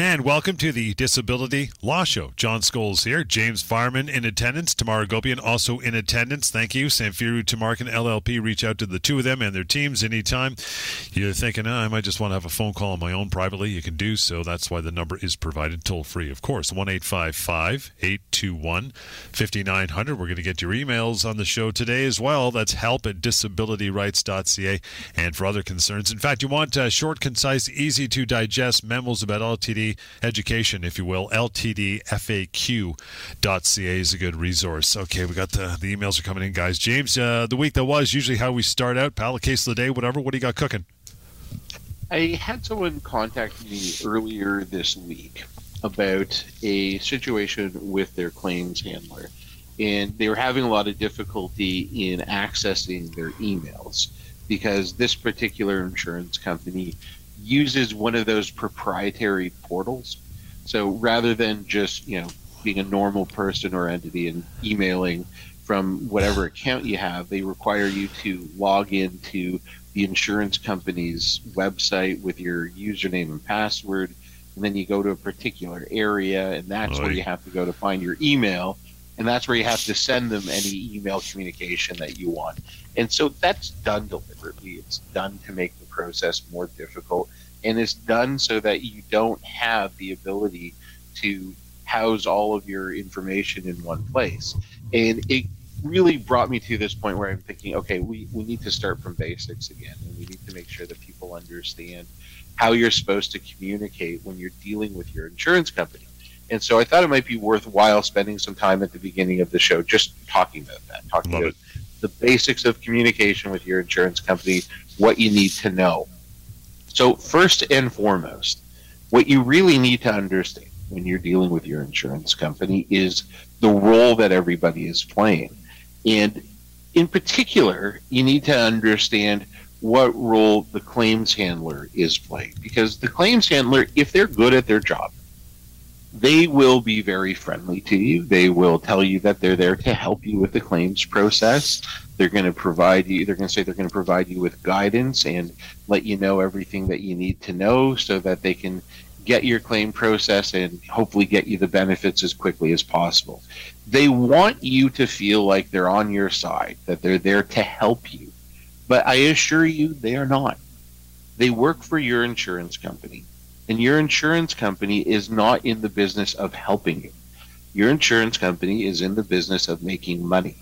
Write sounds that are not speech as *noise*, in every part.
And welcome to the Disability Law Show. John Scholes here. James Fireman in attendance. Tamar Agopian also in attendance. Thank you. Samfiru Tumarkin LLP. Reach out to the two of them and their teams anytime. You're thinking, oh, I might just want to have a phone call on my own privately. You can do so. That's why the number is provided toll free, of course. 1 821 5900. We're going to get your emails on the show today as well. That's help at disabilityrights.ca and for other concerns. In fact, you want uh, short, concise, easy to digest memos about LTD education, if you will. LTDFAQ.ca is a good resource. Okay, we got the, the emails are coming in, guys. James, uh, the week that was usually how we start out. Pal, case of the day, whatever. What do you got cooking? I had someone contact me earlier this week about a situation with their claims handler. And they were having a lot of difficulty in accessing their emails because this particular insurance company uses one of those proprietary portals. So rather than just, you know, being a normal person or entity and emailing from whatever *sighs* account you have, they require you to log into the insurance company's website with your username and password. And then you go to a particular area, and that's where you have to go to find your email. And that's where you have to send them any email communication that you want. And so that's done deliberately. It's done to make the process more difficult and it's done so that you don't have the ability to house all of your information in one place. And it really brought me to this point where I'm thinking, okay, we, we need to start from basics again, and we need to make sure that people understand how you're supposed to communicate when you're dealing with your insurance company. And so I thought it might be worthwhile spending some time at the beginning of the show just talking about that, talking Love about it. the basics of communication with your insurance company, what you need to know. So, first and foremost, what you really need to understand when you're dealing with your insurance company is the role that everybody is playing. And in particular, you need to understand what role the claims handler is playing. Because the claims handler, if they're good at their job, they will be very friendly to you. They will tell you that they're there to help you with the claims process. They're going to provide you, they're going to say they're going to provide you with guidance and let you know everything that you need to know so that they can get your claim process and hopefully get you the benefits as quickly as possible. They want you to feel like they're on your side, that they're there to help you. But I assure you, they are not. They work for your insurance company and your insurance company is not in the business of helping you. Your insurance company is in the business of making money.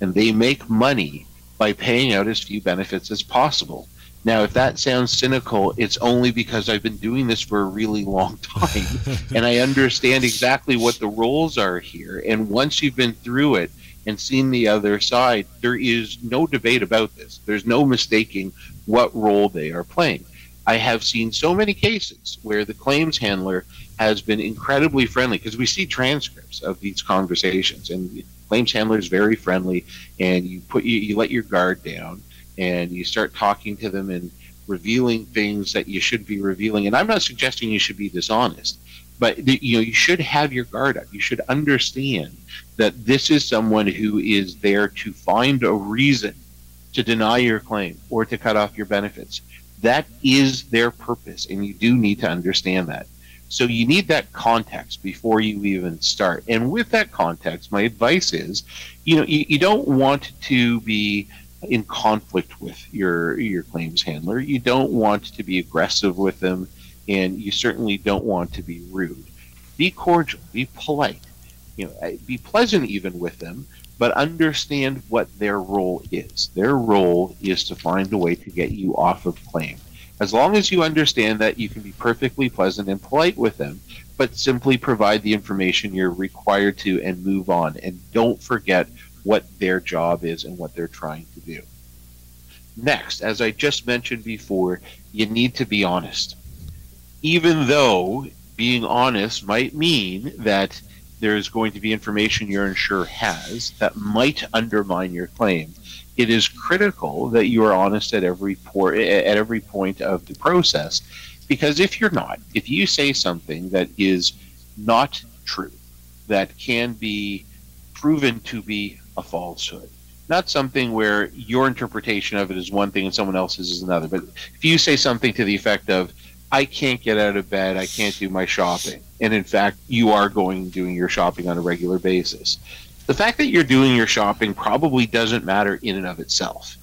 And they make money by paying out as few benefits as possible. Now, if that sounds cynical, it's only because I've been doing this for a really long time *laughs* and I understand exactly what the roles are here. And once you've been through it and seen the other side, there is no debate about this. There's no mistaking what role they are playing. I have seen so many cases where the claims handler has been incredibly friendly because we see transcripts of these conversations and the claims handler is very friendly and you put you, you let your guard down and you start talking to them and revealing things that you should be revealing and I'm not suggesting you should be dishonest but you know you should have your guard up. You should understand that this is someone who is there to find a reason to deny your claim or to cut off your benefits that is their purpose, and you do need to understand that. So you need that context before you even start. And with that context, my advice is, you know, you, you don't want to be in conflict with your your claims handler. You don't want to be aggressive with them, and you certainly don't want to be rude. Be cordial, be polite, you know, be pleasant even with them, but understand what their role is. Their role is to find a way to get you off of claim. As long as you understand that, you can be perfectly pleasant and polite with them, but simply provide the information you're required to and move on. And don't forget what their job is and what they're trying to do. Next, as I just mentioned before, you need to be honest. Even though being honest might mean that there's going to be information your insurer has that might undermine your claim. It is critical that you are honest at every por- at every point of the process, because if you're not, if you say something that is not true, that can be proven to be a falsehood, not something where your interpretation of it is one thing and someone else's is another, but if you say something to the effect of I can't get out of bed, I can't do my shopping. And in fact, you are going doing your shopping on a regular basis. The fact that you're doing your shopping probably doesn't matter in and of itself.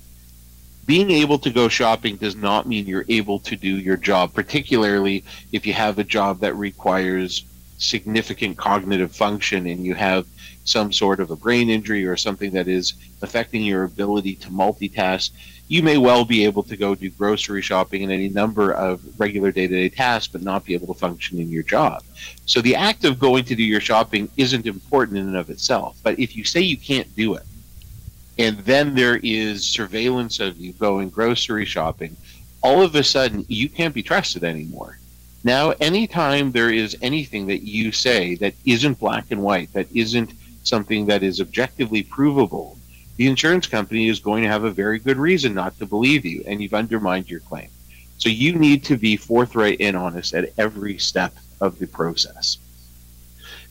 Being able to go shopping does not mean you're able to do your job, particularly if you have a job that requires significant cognitive function and you have some sort of a brain injury or something that is affecting your ability to multitask, you may well be able to go do grocery shopping and any number of regular day to day tasks, but not be able to function in your job. So the act of going to do your shopping isn't important in and of itself. But if you say you can't do it, and then there is surveillance of you going grocery shopping, all of a sudden you can't be trusted anymore. Now, anytime there is anything that you say that isn't black and white, that isn't something that is objectively provable, the insurance company is going to have a very good reason not to believe you, and you've undermined your claim. So you need to be forthright and honest at every step of the process.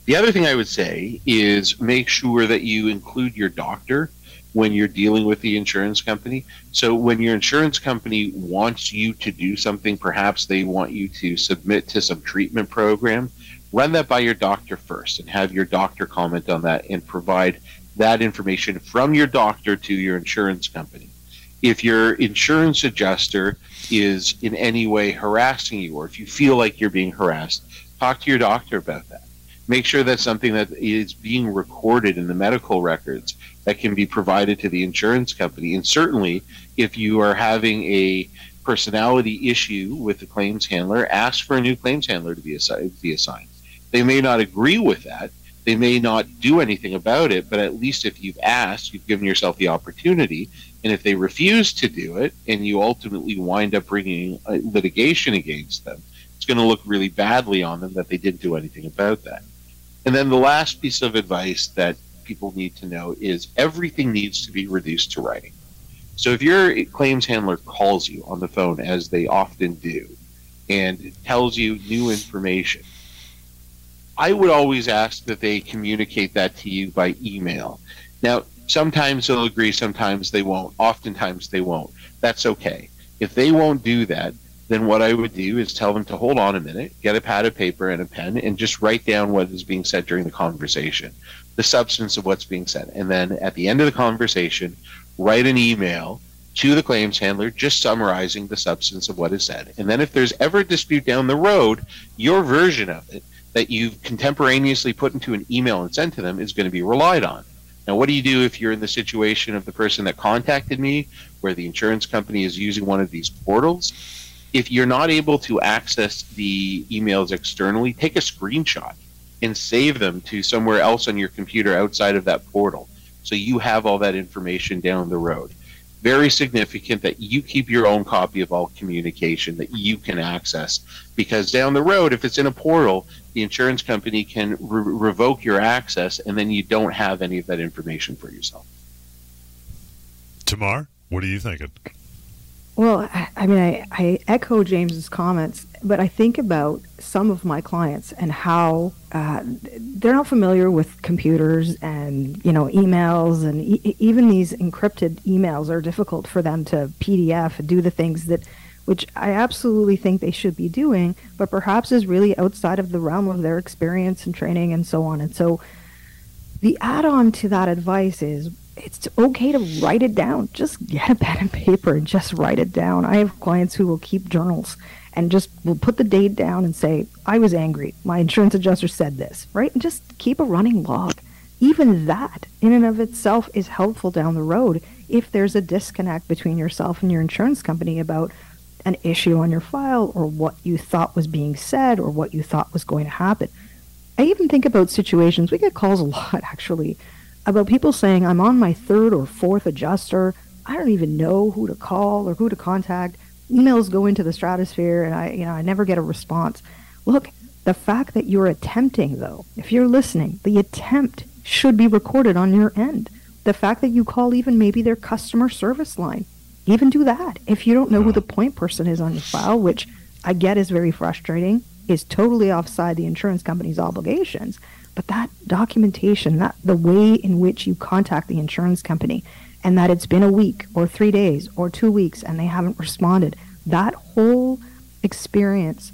The other thing I would say is make sure that you include your doctor when you're dealing with the insurance company. So when your insurance company wants you to do something, perhaps they want you to submit to some treatment program, run that by your doctor first and have your doctor comment on that and provide that information from your doctor to your insurance company. If your insurance adjuster is in any way harassing you or if you feel like you're being harassed, talk to your doctor about that make sure that's something that is being recorded in the medical records that can be provided to the insurance company. And certainly, if you are having a personality issue with the claims handler, ask for a new claims handler to be, assi- be assigned. They may not agree with that. They may not do anything about it, but at least if you've asked, you've given yourself the opportunity. And if they refuse to do it and you ultimately wind up bringing uh, litigation against them, it's going to look really badly on them that they didn't do anything about that. And then the last piece of advice that people need to know is everything needs to be reduced to writing. So if your claims handler calls you on the phone, as they often do, and tells you new information, I would always ask that they communicate that to you by email. Now, sometimes they'll agree, sometimes they won't. Oftentimes they won't. That's okay. If they won't do that, then what I would do is tell them to hold on a minute, get a pad of paper and a pen, and just write down what is being said during the conversation, the substance of what's being said. And then at the end of the conversation, write an email to the claims handler just summarizing the substance of what is said. And then if there's ever a dispute down the road, your version of it that you've contemporaneously put into an email and sent to them is going to be relied on. Now, what do you do if you're in the situation of the person that contacted me, where the insurance company is using one of these portals? if you're not able to access the emails externally, take a screenshot and save them to somewhere else on your computer outside of that portal. So you have all that information down the road. Very significant that you keep your own copy of all communication that you can access because down the road, if it's in a portal, the insurance company can re- revoke your access and then you don't have any of that information for yourself. Tamar, what are you thinking? Well, I, mean, I, I, echo James's comments, but I think about some of my clients and how uh, they're not familiar with computers and you know emails, and e- even these encrypted emails are difficult for them to PDF and do the things that, which I absolutely think they should be doing, but perhaps is really outside of the realm of their experience and training and so on. And so, the add-on to that advice is it's okay to write it down. Just get a pen and paper and just write it down. I have clients who will keep journals and just will put the date down and say, I was angry. My insurance adjuster said this, right? And just keep a running log. Even that, in and of itself, is helpful down the road if there's a disconnect between yourself and your insurance company about an issue on your file or what you thought was being said or what you thought was going to happen. I even think about situations, we get calls a lot *laughs* actually about people saying, I'm on my third or fourth adjuster. I don't even know who to call or who to contact. Emails go into the stratosphere and I, you know, I never get a response. Look, the fact that you're attempting, though, if you're listening, the attempt should be recorded on your end. The fact that you call even maybe their customer service line, even do that. If you don't know who the point person is on your file, which I get is very frustrating, is totally offside the insurance company's obligations. But that documentation, that the way in which you contact the insurance company, and that it's been a week or three days or two weeks and they haven't responded, that whole experience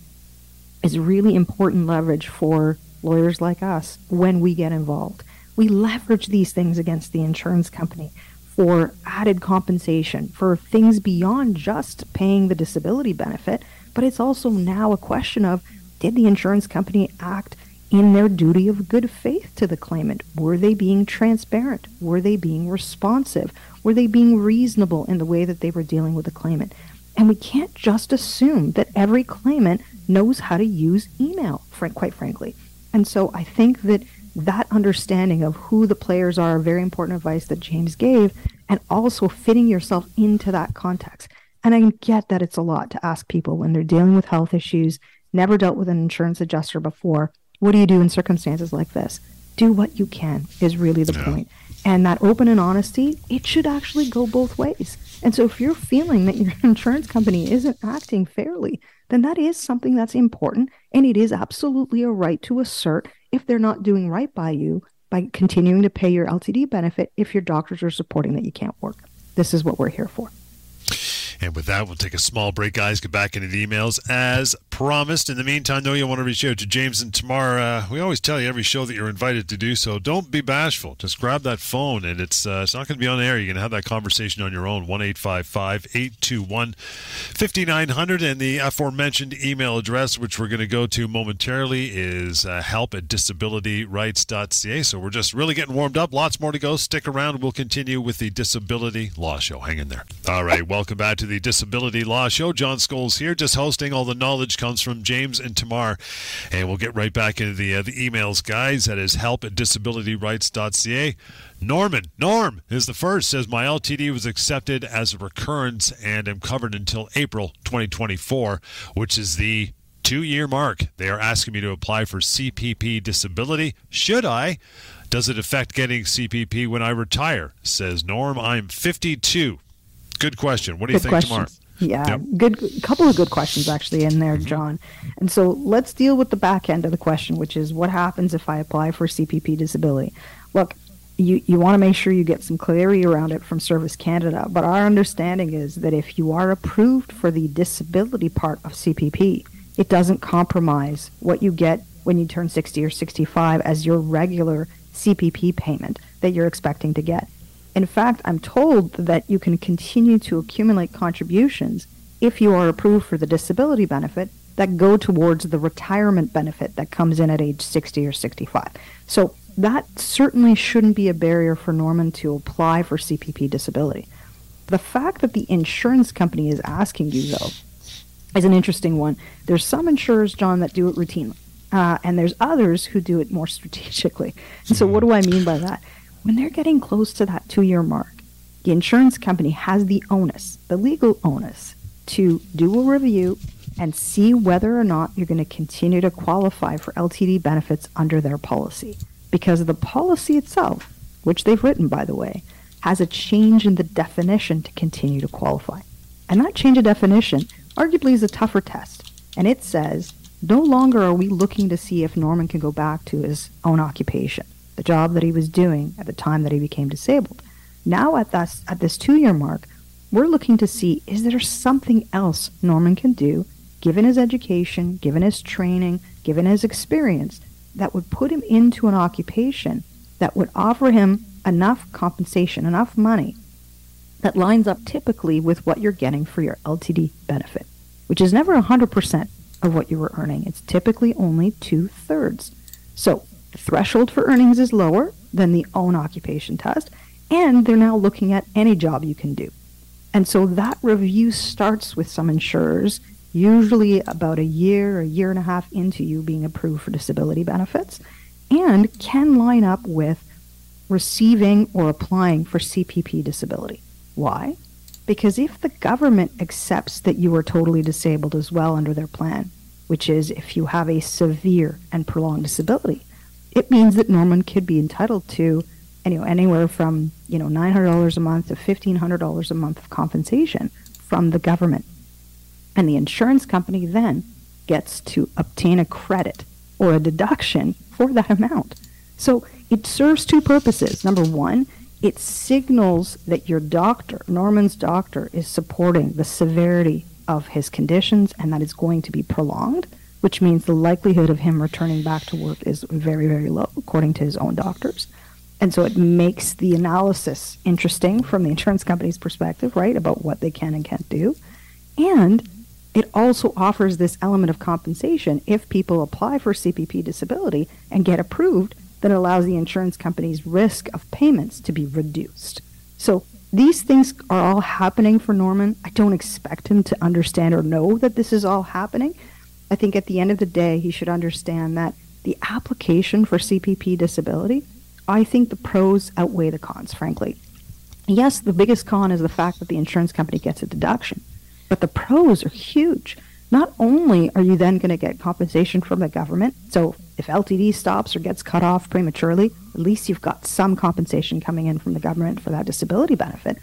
is really important leverage for lawyers like us when we get involved. We leverage these things against the insurance company for added compensation, for things beyond just paying the disability benefit, but it's also now a question of did the insurance company act in their duty of good faith to the claimant? Were they being transparent? Were they being responsive? Were they being reasonable in the way that they were dealing with the claimant? And we can't just assume that every claimant knows how to use email, quite frankly. And so I think that that understanding of who the players are, very important advice that James gave, and also fitting yourself into that context. And I get that it's a lot to ask people when they're dealing with health issues, never dealt with an insurance adjuster before. What do you do in circumstances like this? Do what you can, is really the yeah. point. And that open and honesty, it should actually go both ways. And so if you're feeling that your *laughs* insurance company isn't acting fairly, then that is something that's important. And it is absolutely a right to assert if they're not doing right by you by continuing to pay your LTD benefit if your doctors are supporting that you can't work. This is what we're here for. And with that, we'll take a small break, guys. Get back into the emails as promised. In the meantime, though, you'll want to reach out to James and Tamar. Uh, we always tell you every show that you're invited to do so. Don't be bashful. Just grab that phone, and it's uh, it's not going to be on air. You're going to have that conversation on your own. One eight five five eight two one fifty nine hundred, and the aforementioned email address, which we're going to go to momentarily, is uh, help at disabilityrights.ca. So we're just really getting warmed up. Lots more to go. Stick around. We'll continue with the Disability Law Show. Hang in there. All right. Welcome back to the the Disability Law Show. John Scholes here, just hosting. All the knowledge comes from James and Tamar. And we'll get right back into the, uh, the emails, guys. That is help at disabilityrights.ca. Norman, Norm is the first, says my LTD was accepted as a recurrence and am covered until April 2024, which is the two year mark. They are asking me to apply for CPP disability. Should I? Does it affect getting CPP when I retire? Says Norm. I'm 52. Good question. What do you think, questions. Tamar? Yeah, yep. good couple of good questions actually in there, mm-hmm. John. And so let's deal with the back end of the question, which is what happens if I apply for CPP disability? Look, you, you want to make sure you get some clarity around it from Service Canada, but our understanding is that if you are approved for the disability part of CPP, it doesn't compromise what you get when you turn 60 or 65 as your regular CPP payment that you're expecting to get. In fact, I'm told that you can continue to accumulate contributions if you are approved for the disability benefit that go towards the retirement benefit that comes in at age 60 or 65. So that certainly shouldn't be a barrier for Norman to apply for CPP disability. The fact that the insurance company is asking you, though, is an interesting one. There's some insurers, John, that do it routinely, uh, and there's others who do it more strategically. And so, what do I mean by that? When they're getting close to that two year mark, the insurance company has the onus, the legal onus, to do a review and see whether or not you're going to continue to qualify for LTD benefits under their policy. Because the policy itself, which they've written, by the way, has a change in the definition to continue to qualify. And that change of definition arguably is a tougher test. And it says no longer are we looking to see if Norman can go back to his own occupation the job that he was doing at the time that he became disabled. Now, at this, at this two year mark, we're looking to see is there something else Norman can do, given his education, given his training, given his experience, that would put him into an occupation that would offer him enough compensation, enough money that lines up typically with what you're getting for your LTD benefit, which is never 100% of what you were earning. It's typically only two thirds. So the threshold for earnings is lower than the own occupation test, and they're now looking at any job you can do. And so that review starts with some insurers, usually about a year, a year and a half into you being approved for disability benefits, and can line up with receiving or applying for CPP disability. Why? Because if the government accepts that you are totally disabled as well under their plan, which is if you have a severe and prolonged disability, it means that Norman could be entitled to know, anywhere from you know $900 a month to $1,500 a month of compensation from the government. And the insurance company then gets to obtain a credit or a deduction for that amount. So it serves two purposes. Number one, it signals that your doctor, Norman's doctor, is supporting the severity of his conditions and that it's going to be prolonged, which means the likelihood of him returning back to work is very, very low, according to his own doctors. And so it makes the analysis interesting from the insurance company's perspective, right, about what they can and can't do. And it also offers this element of compensation if people apply for CPP disability and get approved that allows the insurance company's risk of payments to be reduced. So these things are all happening for Norman. I don't expect him to understand or know that this is all happening. I think at the end of the day, he should understand that the application for CPP disability I think the pros outweigh the cons, frankly. Yes, the biggest con is the fact that the insurance company gets a deduction, but the pros are huge. Not only are you then going to get compensation from the government, so if LTD stops or gets cut off prematurely, at least you've got some compensation coming in from the government for that disability benefit.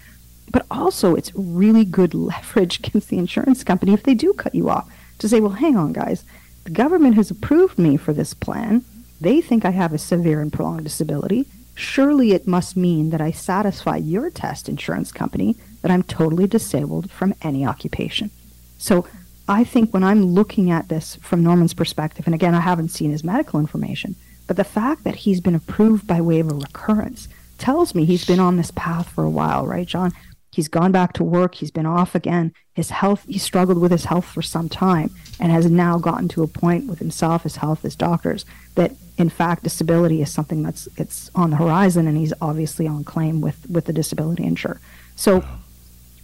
But also, it's really good *laughs* leverage against the insurance company if they do cut you off to say, well, hang on, guys, the government has approved me for this plan. They think I have a severe and prolonged disability. Surely it must mean that I satisfy your test, insurance company, that I'm totally disabled from any occupation. So I think when I'm looking at this from Norman's perspective, and again, I haven't seen his medical information, but the fact that he's been approved by way of a recurrence tells me he's been on this path for a while, right, John? He's gone back to work. He's been off again. His health, he struggled with his health for some time and has now gotten to a point with himself, his health, his doctors, that in fact disability is something that's it's on the horizon and he's obviously on claim with, with the disability insurer. So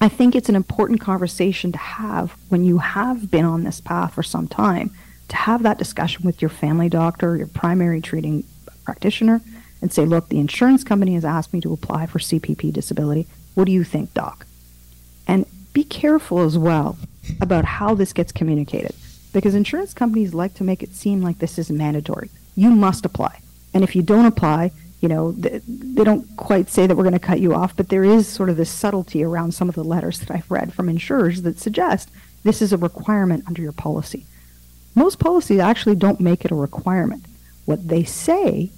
I think it's an important conversation to have when you have been on this path for some time to have that discussion with your family doctor, your primary treating practitioner, and say, look, the insurance company has asked me to apply for CPP disability. What do you think, doc? And be careful as well about how this gets communicated because insurance companies like to make it seem like this is mandatory. You must apply. And if you don't apply, you know, they, don't quite say that we're going to cut you off, but there is sort of this subtlety around some of the letters that I've read from insurers that suggest this is a requirement under your policy. Most policies actually don't make it a requirement. What they say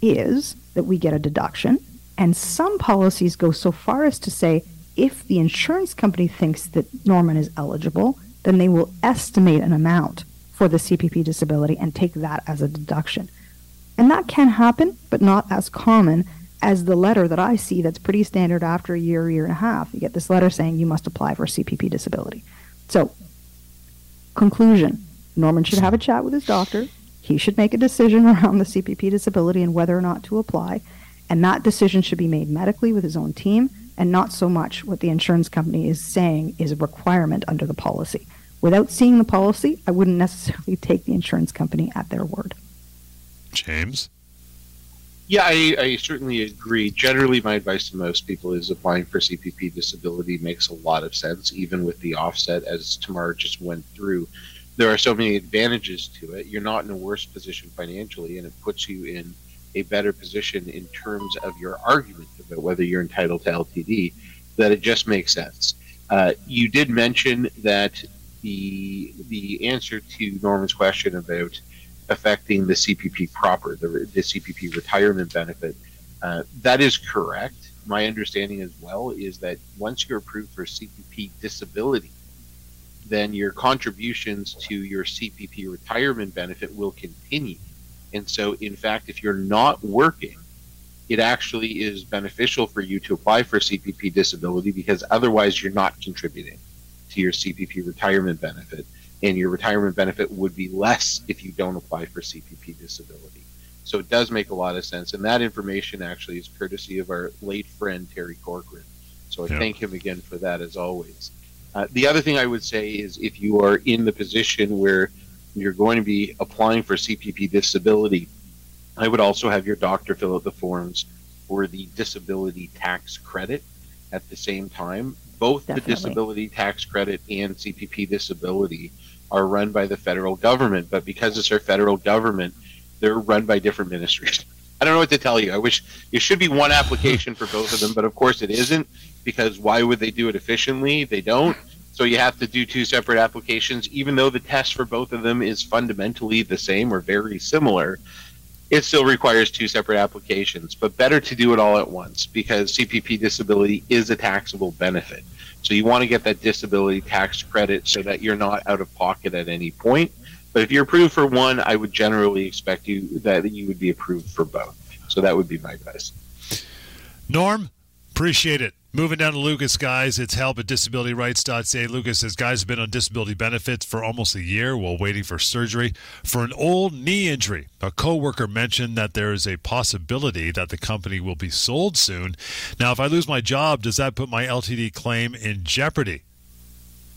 is that we get a deduction and some policies go so far as to say if the insurance company thinks that Norman is eligible, then they will estimate an amount for the CPP disability and take that as a deduction. And that can happen, but not as common as the letter that I see that's pretty standard after a year, year and a half. You get this letter saying you must apply for CPP disability. So, conclusion Norman should have a chat with his doctor. He should make a decision *laughs* around the CPP disability and whether or not to apply. And that decision should be made medically with his own team and not so much what the insurance company is saying is a requirement under the policy. Without seeing the policy, I wouldn't necessarily *laughs* take the insurance company at their word. James? Yeah, I, I, certainly agree. Generally, my advice to most people is applying for CPP disability makes a lot of sense, even with the offset, as Tamar just went through. There are so many advantages to it. You're not in a worse position financially, and it puts you in a better position in terms of your argument about whether you're entitled to LTD, that it just makes sense. Uh, you did mention that the the answer to Norman's question about affecting the CPP proper, the, the CPP retirement benefit, uh, that is correct. My understanding as well is that once you're approved for CPP disability, then your contributions to your CPP retirement benefit will continue and so, in fact, if you're not working, it actually is beneficial for you to apply for CPP disability because otherwise you're not contributing to your CPP retirement benefit. And your retirement benefit would be less if you don't apply for CPP disability. So it does make a lot of sense. And that information actually is courtesy of our late friend, Terry Corcoran. So I yeah. thank him again for that as always. Uh, the other thing I would say is if you are in the position where you're going to be applying for CPP disability, I would also have your doctor fill out the forms for the disability tax credit at the same time. Both Definitely. the disability tax credit and CPP disability are run by the federal government, but because it's our federal government, they're run by different ministries. *laughs* I don't know what to tell you. I wish it should be one application for both of them, but of course it isn't because why would they do it efficiently? They don't. So you have to do two separate applications, even though the test for both of them is fundamentally the same or very similar. It still requires two separate applications, but better to do it all at once because CPP disability is a taxable benefit. So you want to get that disability tax credit so that you're not out of pocket at any point. But if you're approved for one, I would generally expect you that you would be approved for both. So that would be my advice. Norm, appreciate it. Moving down to Lucas, guys, it's help at disabilityrights.ca. Lucas says guys have been on disability benefits for almost a year while waiting for surgery for an old knee injury. A coworker mentioned that there is a possibility that the company will be sold soon. Now, if I lose my job, does that put my LTD claim in jeopardy?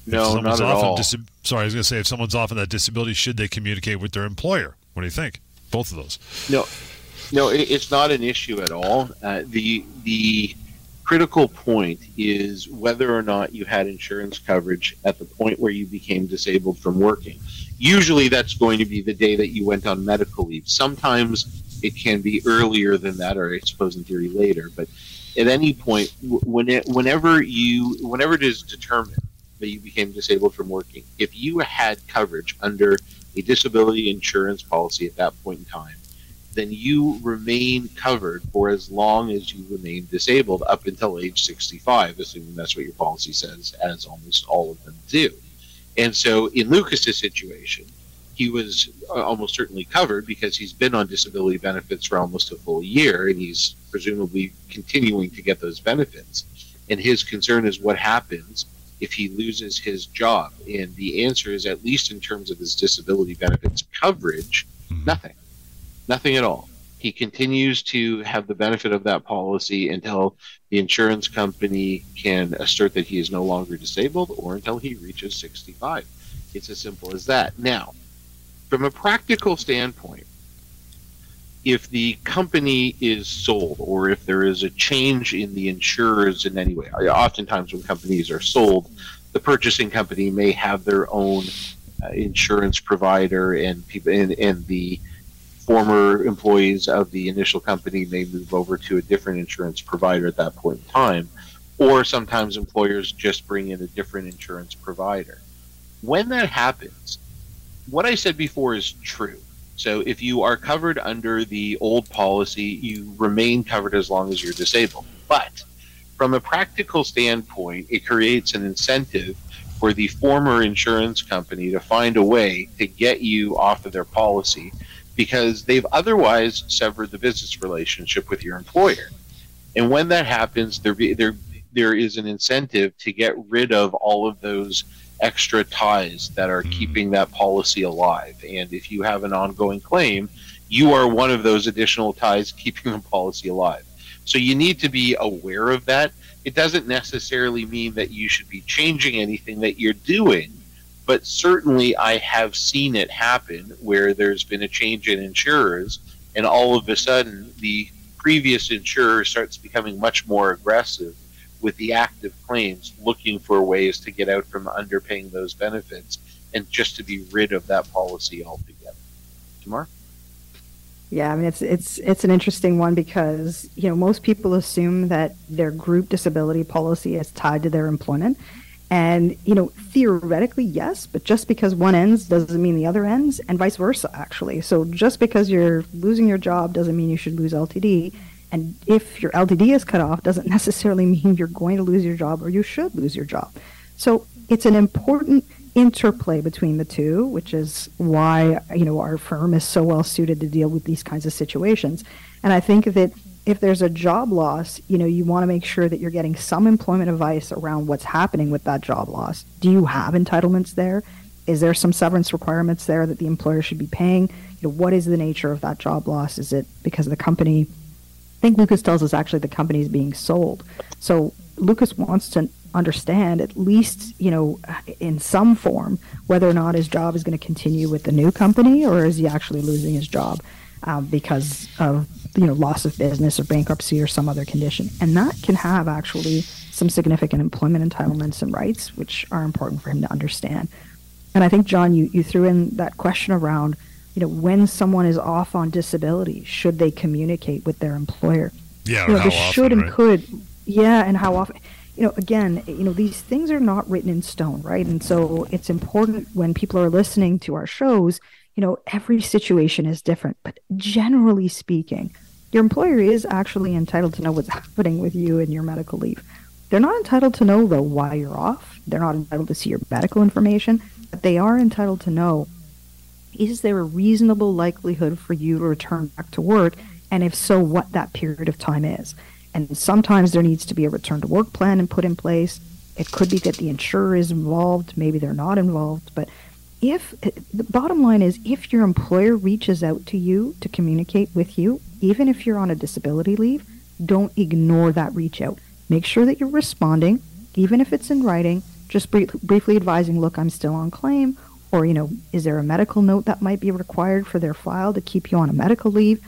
No, not at all. Dis- sorry, I was going to say if someone's off on that disability, should they communicate with their employer? What do you think? Both of those. No, no, it's not an issue at all. Uh, the the critical point is whether or not you had insurance coverage at the point where you became disabled from working. Usually, that's going to be the day that you went on medical leave. Sometimes it can be earlier than that, or I suppose in theory later. But at any point, when it, whenever you, whenever it is determined that you became disabled from working, if you had coverage under a disability insurance policy at that point in time, then you remain covered for as long as you remain disabled up until age 65, assuming that's what your policy says, as almost all of them do. And so in Lucas's situation, he was uh, almost certainly covered because he's been on disability benefits for almost a full year and he's presumably continuing to get those benefits. And his concern is what happens if he loses his job. And the answer is, at least in terms of his disability benefits coverage, mm-hmm. nothing Nothing at all. He continues to have the benefit of that policy until the insurance company can assert that he is no longer disabled or until he reaches 65. It's as simple as that. Now, from a practical standpoint, if the company is sold or if there is a change in the insurers in any way, oftentimes when companies are sold, the purchasing company may have their own uh, insurance provider and people and, and the former employees of the initial company may move over to a different insurance provider at that point in time, or sometimes employers just bring in a different insurance provider. When that happens, what I said before is true. So if you are covered under the old policy, you remain covered as long as you're disabled. But from a practical standpoint, it creates an incentive for the former insurance company to find a way to get you off of their policy because they've otherwise severed the business relationship with your employer. And when that happens, there be, there there is an incentive to get rid of all of those extra ties that are mm-hmm. keeping that policy alive. And if you have an ongoing claim, you are one of those additional ties *laughs* keeping the policy alive. So you need to be aware of that. It doesn't necessarily mean that you should be changing anything that you're doing but certainly I have seen it happen where there's been a change in insurers, and all of a sudden the previous insurer starts becoming much more aggressive with the active claims, looking for ways to get out from underpaying those benefits and just to be rid of that policy altogether. Tamar? Yeah, I mean it's it's it's an interesting one because you know most people assume that their group disability policy is tied to their employment, and, you know, theoretically, yes, but just because one ends doesn't mean the other ends, and vice versa, actually. So just because you're losing your job doesn't mean you should lose LTD. And if your LTD is cut off, doesn't *laughs* necessarily mean you're going to lose your job or you should lose your job. So it's an important interplay between the two, which is why, you know, our firm is so well suited to deal with these kinds of situations. And I think that if there's a job loss, you know, you want to make sure that you're getting some employment advice around what's happening with that job loss. Do you have entitlements there? Is there some severance requirements there that the employer should be paying? You know, what is the nature of that job loss? Is it because the company? I think Lucas tells us actually the company is being sold. So Lucas wants to understand at least, you know, in some form, whether or not his job is going to continue with the new company or is he actually losing his job um, because of you know loss of business or bankruptcy or some other condition. And that can have actually some significant employment entitlements and rights which are important for him to understand. And i think john you, you threw in that question around you know when someone is off on disability should they communicate with their employer? Yeah you know, the should and right? could yeah and how often you know again you know these things are not written in stone right? And so it's important when people are listening to our shows you know, every situation is different, but generally speaking, your employer is actually entitled to know what's happening with you and your medical leave. They're not entitled to know, though, why you're off. They're not entitled to see your medical information, but they are entitled to know is there a reasonable likelihood for you to return back to work? And if so, what that period of time is. And sometimes there needs to be a return to work plan and put in place. It could be that the insurer is involved, maybe they're not involved, but if the bottom line is if your employer reaches out to you to communicate with you, even if you're on a disability leave, don't ignore that reach out. Make sure that you're responding, even if it's in writing, just brief, briefly advising, look, I'm still on claim, or, you know, is there a medical note that might be required for their file to keep you on a medical leave?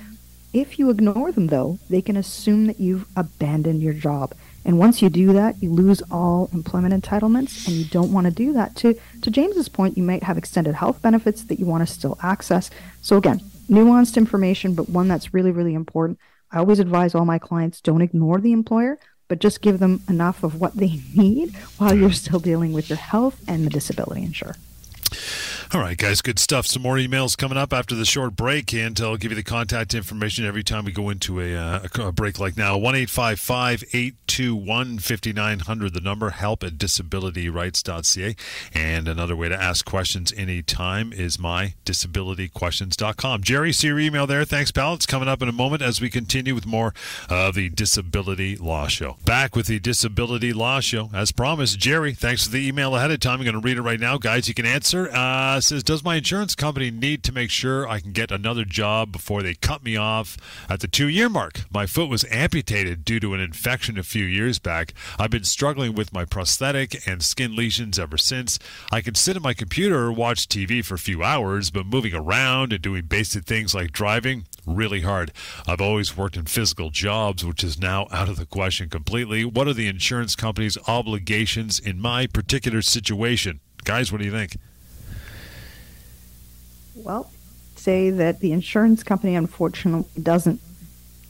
If you ignore them, though, they can assume that you've abandoned your job. And once you do that, you lose all employment entitlements, and you don't want to do that. To, to James's point, you might have extended health benefits that you want to still access. So, again, nuanced information, but one that's really, really important. I always advise all my clients don't ignore the employer, but just give them enough of what they *laughs* need while you're still dealing with your health and the disability insurer. All right, guys, good stuff. Some more emails coming up after the short break, and I'll give you the contact information every time we go into a, uh, a break like now. 1 821 5900, the number, help at disabilityrights.ca. And another way to ask questions anytime is mydisabilityquestions.com. Jerry, see your email there. Thanks, pal. It's coming up in a moment as we continue with more of the Disability Law Show. Back with the Disability Law Show. As promised, Jerry, thanks for the email ahead of time. I'm going to read it right now. Guys, you can answer. Uh, Uh, says, Does my insurance company need to make sure I can get another job before they cut me off at the two year mark? My foot was amputated due to an infection a few years back. I've been struggling with my prosthetic and skin lesions ever since. I can sit at my computer or watch TV for a few hours, but moving around and doing basic things like driving, really hard. I've always worked in physical jobs, which is now out of the question completely. What are the insurance company's obligations in my particular situation? Guys, what do you think? Well, say that the insurance company unfortunately doesn't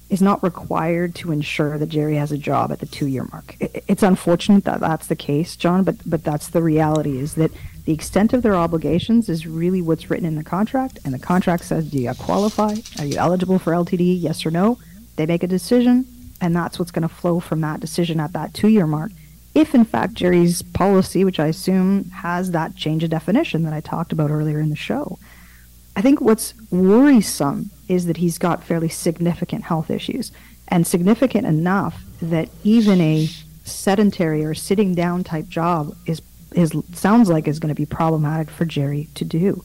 is not required to ensure that Jerry has a job at the two year mark. It's unfortunate that that's the case, John, but but that's the reality is that the extent of their obligations is really what's written in the contract, and the contract says, do you qualify? Are you eligible for LTD? Yes or no? They make a decision, and that's what's going to flow from that decision at that two year mark. If in fact Jerry's policy, which I assume has that change of definition that I talked about earlier in the show, I think what's worrisome is that he's got fairly significant health issues, and significant enough that even a sedentary or sitting down type job is is sounds like is going to be problematic for Jerry to do.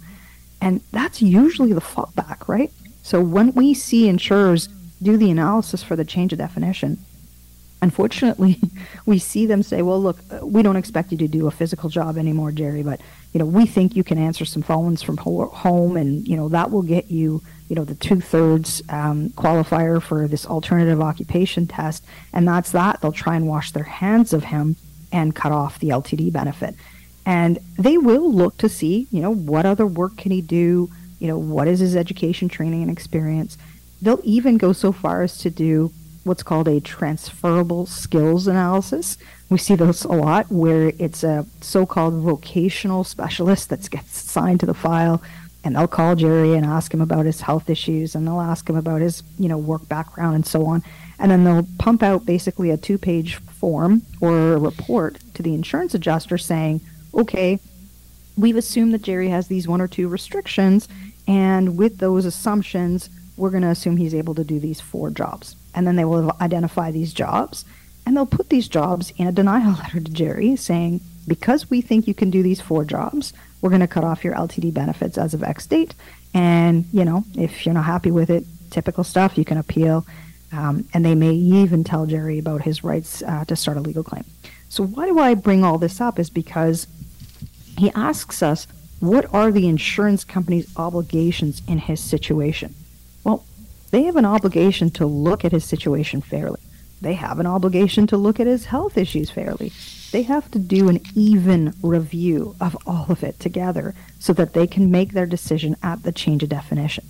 And that's usually the fallback, right? So when we see insurers do the analysis for the change of definition, unfortunately, *laughs* we see them say, "Well, look, we don't expect you to do a physical job anymore, Jerry, but you know, we think you can answer some phones from home, and you know that will get you, you know, the two thirds um, qualifier for this alternative occupation test, and that's that. They'll try and wash their hands of him and cut off the LTD benefit, and they will look to see, you know, what other work can he do, you know, what is his education, training, and experience. They'll even go so far as to do what's called a transferable skills analysis. We see those a lot where it's a so called vocational specialist that gets assigned to the file and they'll call Jerry and ask him about his health issues and they'll ask him about his, you know, work background and so on. And then they'll pump out basically a two page form or a report to the insurance adjuster saying, okay, we've assumed that Jerry has these one or two restrictions, and with those assumptions, we're going to assume he's able to do these four jobs and then they will identify these jobs and they'll put these jobs in a denial *laughs* letter to Jerry saying, because we think you can do these four jobs, we're going to cut off your LTD benefits as of X date. And, you know, if you're not happy with it, typical stuff, you can appeal. Um, and they may even tell Jerry about his rights uh, to start a legal claim. So, why do I bring all this up? Is because he asks us, what are the insurance company's obligations in his situation? They have an obligation to look at his situation fairly. They have an obligation to look at his health issues fairly. They have to do an even review of all of it together so that they can make their decision at the change of definition.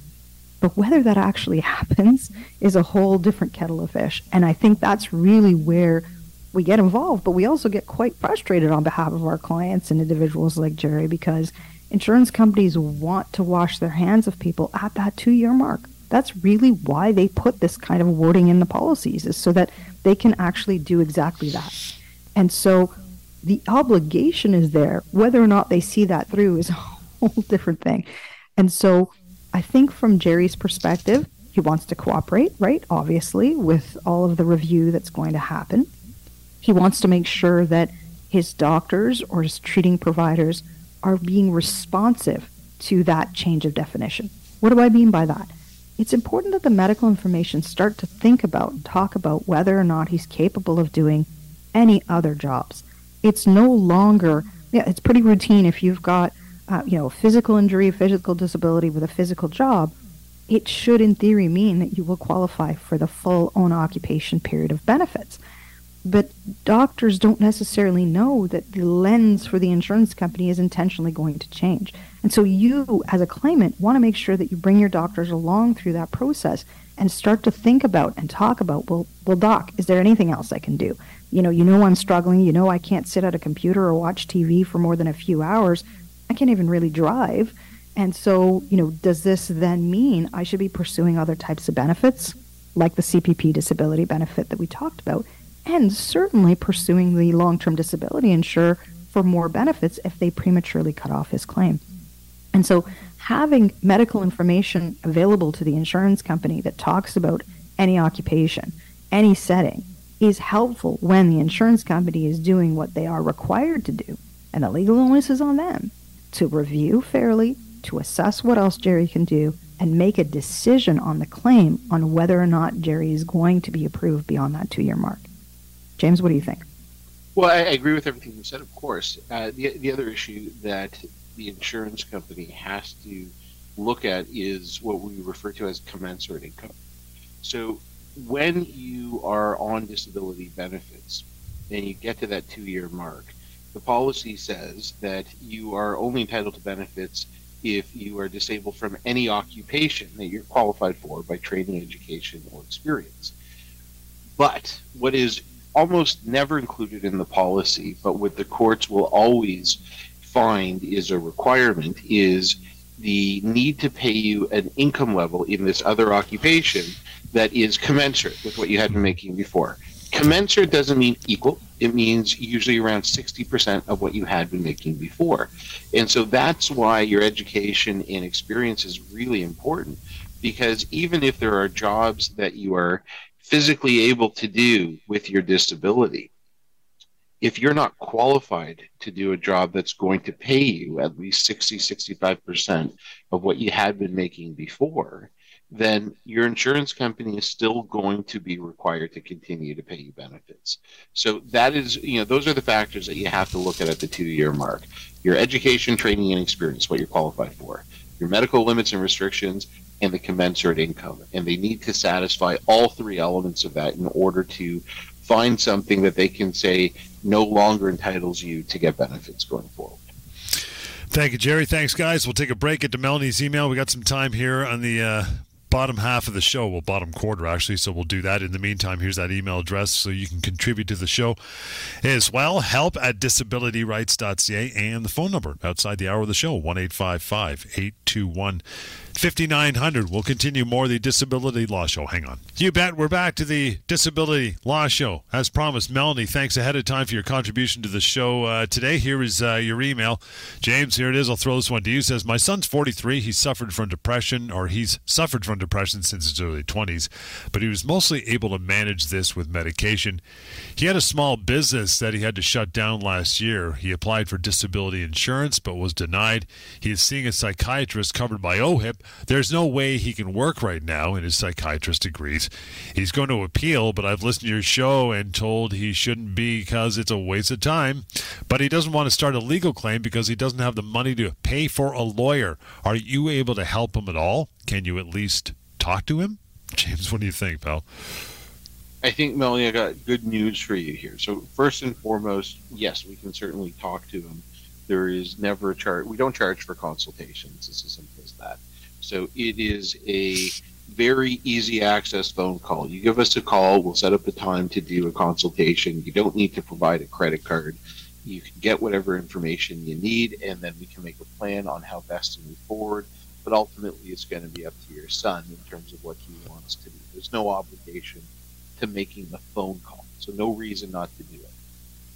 But whether that actually *laughs* happens is a whole different kettle of fish. And I think that's really where we get involved, but we also get quite frustrated on behalf of our clients and individuals like Jerry because insurance companies want to wash their hands of people at that two year mark. That's really why they put this kind of wording in the policies, is so that they can actually do exactly that. And so the obligation is there. Whether or not they see that through is *laughs* a whole different thing. And so I think from Jerry's perspective, he wants to cooperate, right? Obviously, with all of the review that's going to happen. He wants to make sure that his doctors or his treating providers are being responsive to that change of definition. What do I mean by that? It's important that the medical information start to think about and talk about whether or not he's capable of doing any other jobs. It's no longer, yeah, it's pretty routine if you've got, uh, you know, a physical injury, physical disability with a physical job. It should, in theory, mean that you will qualify for the full own occupation period of benefits. But doctors don't necessarily know that the lens for the insurance company is intentionally going to change. And so you, as a claimant, want to make sure that you bring your doctors along through that process and start to think about and talk about, well, well, doc, is there anything else I can do? You know, you know I'm struggling. You know I can't sit at a computer or watch TV for more than a few hours. I can't even really drive. And so, you know, does this then mean I should be pursuing other types of benefits, like the CPP disability benefit that we talked about? And certainly pursuing the long term disability insurer for more benefits if they prematurely cut off his claim. And so, having medical information available to the insurance company that talks about any occupation, any setting, is helpful when the insurance company is doing what they are required to do. And the legal onus is on them to review fairly, to assess what else Jerry can do, and make a decision on the claim on whether or not Jerry is going to be approved beyond that two year mark. James, what do you think? Well, I, agree with everything you said, of course. Uh, the, the other issue that the insurance company has to look at is what we refer to as commensurate income. So when you are on disability benefits and you get to that two year mark, the policy says that you are only entitled to benefits if you are disabled from any occupation that you're qualified for by training, education, or experience. But what is almost never included in the policy, but what the courts will always find is a requirement is the need to pay you an income level in this other occupation that is commensurate with what you had been making before. Commensurate doesn't mean equal. It means usually around 60% of what you had been making before. And so that's why your education and experience is really important because even if there are jobs that you are physically able to do with your disability, if you're not qualified to do a job that's going to pay you at least 60, 65% of what you had been making before, then your insurance company is still going to be required to continue to pay you benefits. So that is, you know, those are the factors that you have to look at at the two year mark. Your education, training, and experience, what you're qualified for, your medical limits and restrictions, and the commensurate income. And they need to satisfy all three elements of that in order to find something that they can say no longer entitles you to get benefits going forward. Thank you, Jerry. Thanks, guys. We'll take a break. Get to Melanie's email. We got some time here on the uh, bottom half of the show, well, bottom quarter actually. So we'll do that. In the meantime, here's that email address so you can contribute to the show as well. Help at disabilityrights.ca and the phone number outside the hour of the show, 1 821 5900. We'll continue more the Disability Law Show. Hang on. You bet. We're back to the Disability Law Show. As promised, Melanie, thanks ahead of time for your contribution to the show uh, today. Here is uh, your email. James, here it is. I'll throw this one to you. says, My son's 43. He suffered from depression, or he's suffered from depression since his early 20s, but he was mostly able to manage this with medication. He had a small business that he had to shut down last year. He applied for disability insurance, but was denied. He is seeing a psychiatrist covered by OHIP there's no way he can work right now, and his psychiatrist agrees. He's going to appeal, but I've listened to your show and told he shouldn't be because it's a waste of time. But he doesn't want to start a legal claim because he doesn't have the money to pay for a lawyer. Are you able to help him at all? Can you at least talk to him? *laughs* James, what do you think, pal? I think, Melanie, I got good news for you here. So, first and foremost, yes, we can certainly talk to him. There is never a charge. We don't charge for consultations. It's as simple as that. So it is a very easy access phone call. You give us a call, we'll set up a time to do a consultation. You don't need to provide a credit card. You can get whatever information you need, and then we can make a plan on how best to move forward. But ultimately, it's going to be up to your son in terms of what he wants to do. There's no obligation to making the phone call, so no reason not to do it.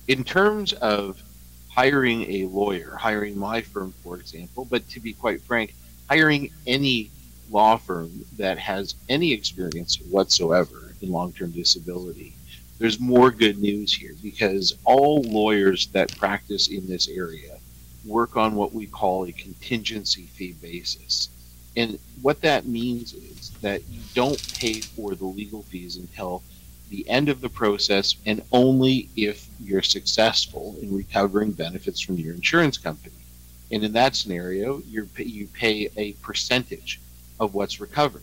in terms of hiring a lawyer, hiring my firm, for example, but to be quite frank, hiring any law firm that has any experience whatsoever in long term disability, there's more good news here because all lawyers that practice in this area work on what we call a contingency fee basis. And what that means is that you don't pay for the legal fees until the end of the process and only if you're successful in recovering benefits from your insurance company. And in that scenario, you you pay a percentage of what's recovered.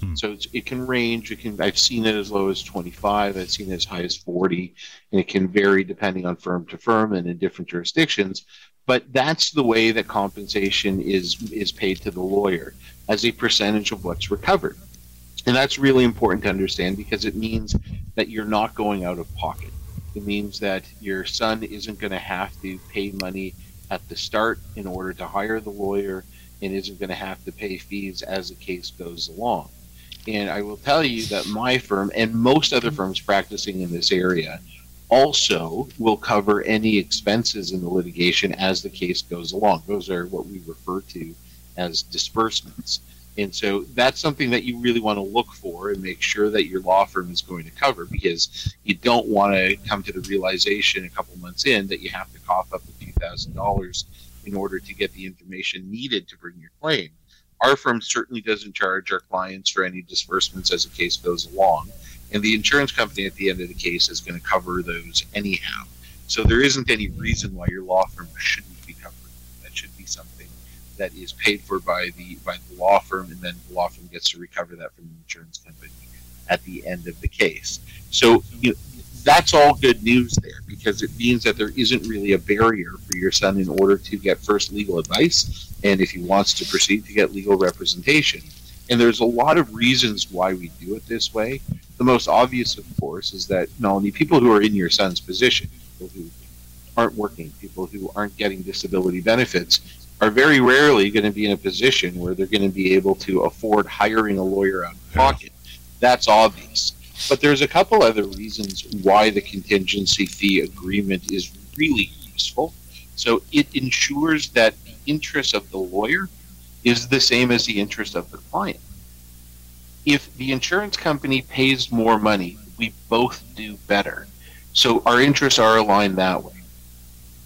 Hmm. So it can range. It can. I've seen it as low as 25. I've seen it as high as 40, and it can vary depending on firm to firm and in different jurisdictions. But that's the way that compensation is is paid to the lawyer as a percentage of what's recovered. And that's really important to understand because it means that you're not going out of pocket. It means that your son isn't going to have to pay money at the start in order to hire the lawyer and isn't going to have to pay fees as the case goes along. And I will tell you that my firm and most other firms practicing in this area also will cover any expenses in the litigation as the case goes along. Those are what we refer to as disbursements. And so that's something that you really want to look for and make sure that your law firm is going to cover because you don't want to come to the realization a couple months in that you have to cough up a thousand dollars in order to get the information needed to bring your claim. Our firm certainly doesn't charge our clients for any disbursements as the case goes along. And the insurance company at the end of the case is going to cover those anyhow. So there isn't any reason why your law firm shouldn't be covered. That should be something that is paid for by the by the law firm, and then the law firm gets to recover that from the insurance company at the end of the case. So you know, that's all good news there because it means that there isn't really a barrier for your son in order to get first legal advice, and if he wants to proceed to get legal representation. And there's a lot of reasons why we do it this way. The most obvious, of course, is that Melanie, people who are in your son's position, people who aren't working, people who aren't getting disability benefits, are very rarely going to be in a position where they're going to be able to afford hiring a lawyer out of pocket. That's obvious. But there's a couple other reasons why the contingency fee agreement is really useful. So it ensures that the interest of the lawyer is the same as the interest of the client. If the insurance company pays more money, we both do better. So our interests are aligned that way.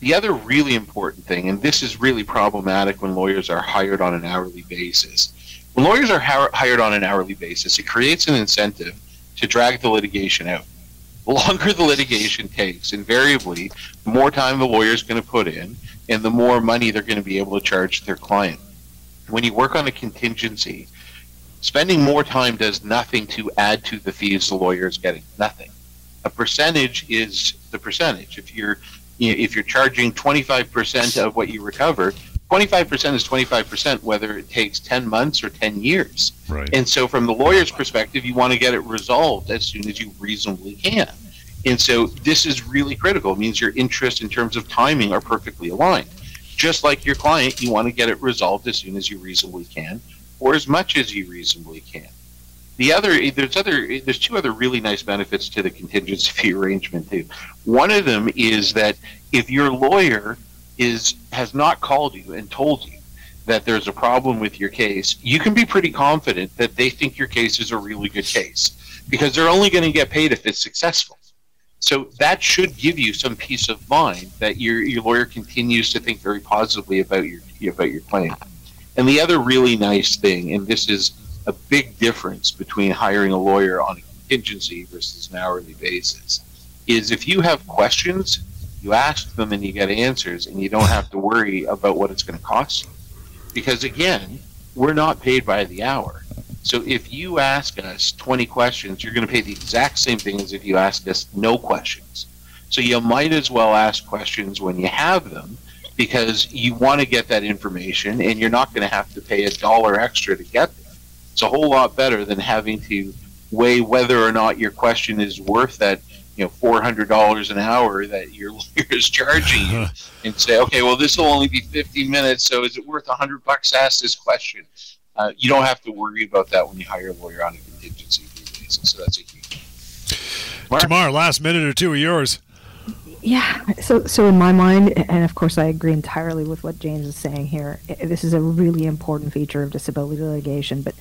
The other really important thing, and this is really problematic when lawyers are hired on an hourly basis, when lawyers are hired on an hourly basis, it creates an incentive to drag the litigation out. The longer the litigation takes, invariably, the more time the lawyer is going to put in, and the more money they're going to be able to charge their client. When you work on a contingency, spending more time does nothing to add to the fees the lawyer is getting. Nothing. A percentage is the percentage. If you're if you're charging 25% of what you recover, 25% is 25%, whether it takes 10 months or 10 years. Right. And so, from the lawyer's perspective, you want to get it resolved as soon as you reasonably can. And so, this is really critical. It means your interests in terms of timing are perfectly aligned. Just like your client, you want to get it resolved as soon as you reasonably can, or as much as you reasonably can. The other there's other there's two other really nice benefits to the contingency fee *laughs* arrangement too. One of them is that if your lawyer is has not called you and told you that there's a problem with your case, you can be pretty confident that they think your case is a really good case because they're only going to get paid if it's successful. So that should give you some peace of mind that your your lawyer continues to think very positively about your about your claim. And the other really nice thing, and this is a big difference between hiring a lawyer on a contingency versus an hourly basis is if you have questions, you ask them and you get answers, and you don't have to worry about what it's going to cost you. Because again, we're not paid by the hour. So if you ask us 20 questions, you're going to pay the exact same thing as if you ask us no questions. So you might as well ask questions when you have them because you want to get that information and you're not going to have to pay a dollar extra to get them. It's a whole lot better than having to weigh whether or not your question is worth that you know four hundred dollars an hour that your *laughs* lawyer is charging you, *laughs* and say, okay, well this will only be fifty minutes, so is it worth a hundred bucks to ask this question? Uh, you don't have to worry about that when you hire a lawyer on a contingency basis. So that's a huge. Mark? Tamar, last minute or two of yours. Yeah. So, so in my mind, and of course, I agree entirely with what James is saying here. This is a really important feature of disability litigation, but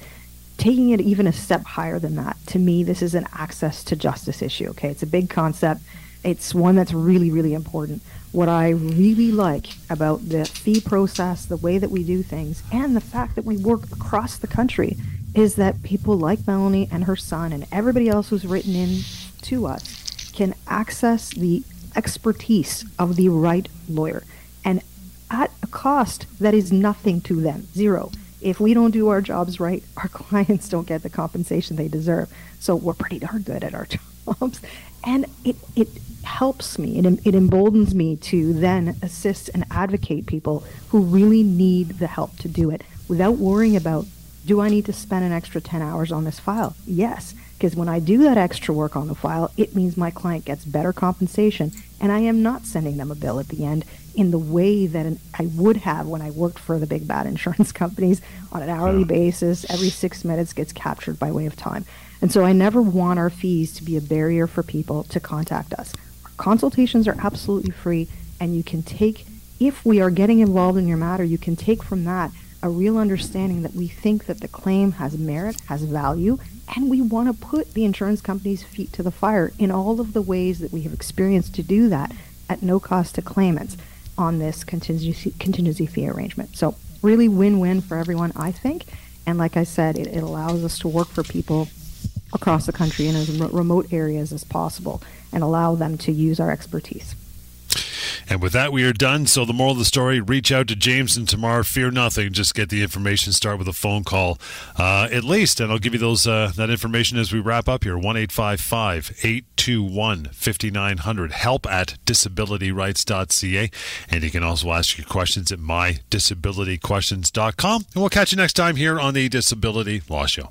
taking it even a step higher than that, to me, this is an access to justice issue. Okay, it's a big concept. It's one that's really, really important. What I really like about the fee process, the way that we do things, and the fact that we work across the country is that people like Melanie and her son and everybody else who's written in to us can access the expertise of the right lawyer and at a cost that is nothing to them zero if we don't do our jobs right *laughs* our clients don't get the compensation they deserve. So we're pretty darn good at our *laughs* jobs. And it, it helps me it, it emboldens me to then assist and advocate people who really need the help to do it without worrying about do I need to spend an extra 10 hours on this file? Yes, because when I do that extra work on the file, it means my client gets better compensation and I am not sending them a bill at the end in the way that an, I would have when I worked for the big bad insurance *laughs* companies on an hourly basis. Every six minutes gets captured by way of time. And so I never want our fees to be a barrier for people to contact us. Our consultations are absolutely free, and you can take, if we are getting involved in your matter, you can take from that a real understanding that we think that the claim has merit, has value, and we want to put the insurance company's feet to the fire in all of the ways that we have experienced to do that at no cost to claimants on this contingency, contingency fee arrangement. So, really win win for everyone, I think. And like I said, it, it allows us to work for people across the country in as remote areas as possible and allow them to use our expertise. And with that, we are done. So the moral of the story: reach out to James and Tamar. Fear nothing. Just get the information. Start with a phone call, uh, at least, and I'll give you those uh, that information as we wrap up here. One eight five five eight two one fifty nine hundred. Help at disabilityrights.ca, and you can also ask your questions at mydisabilityquestions.com. And we'll catch you next time here on the Disability Law Show.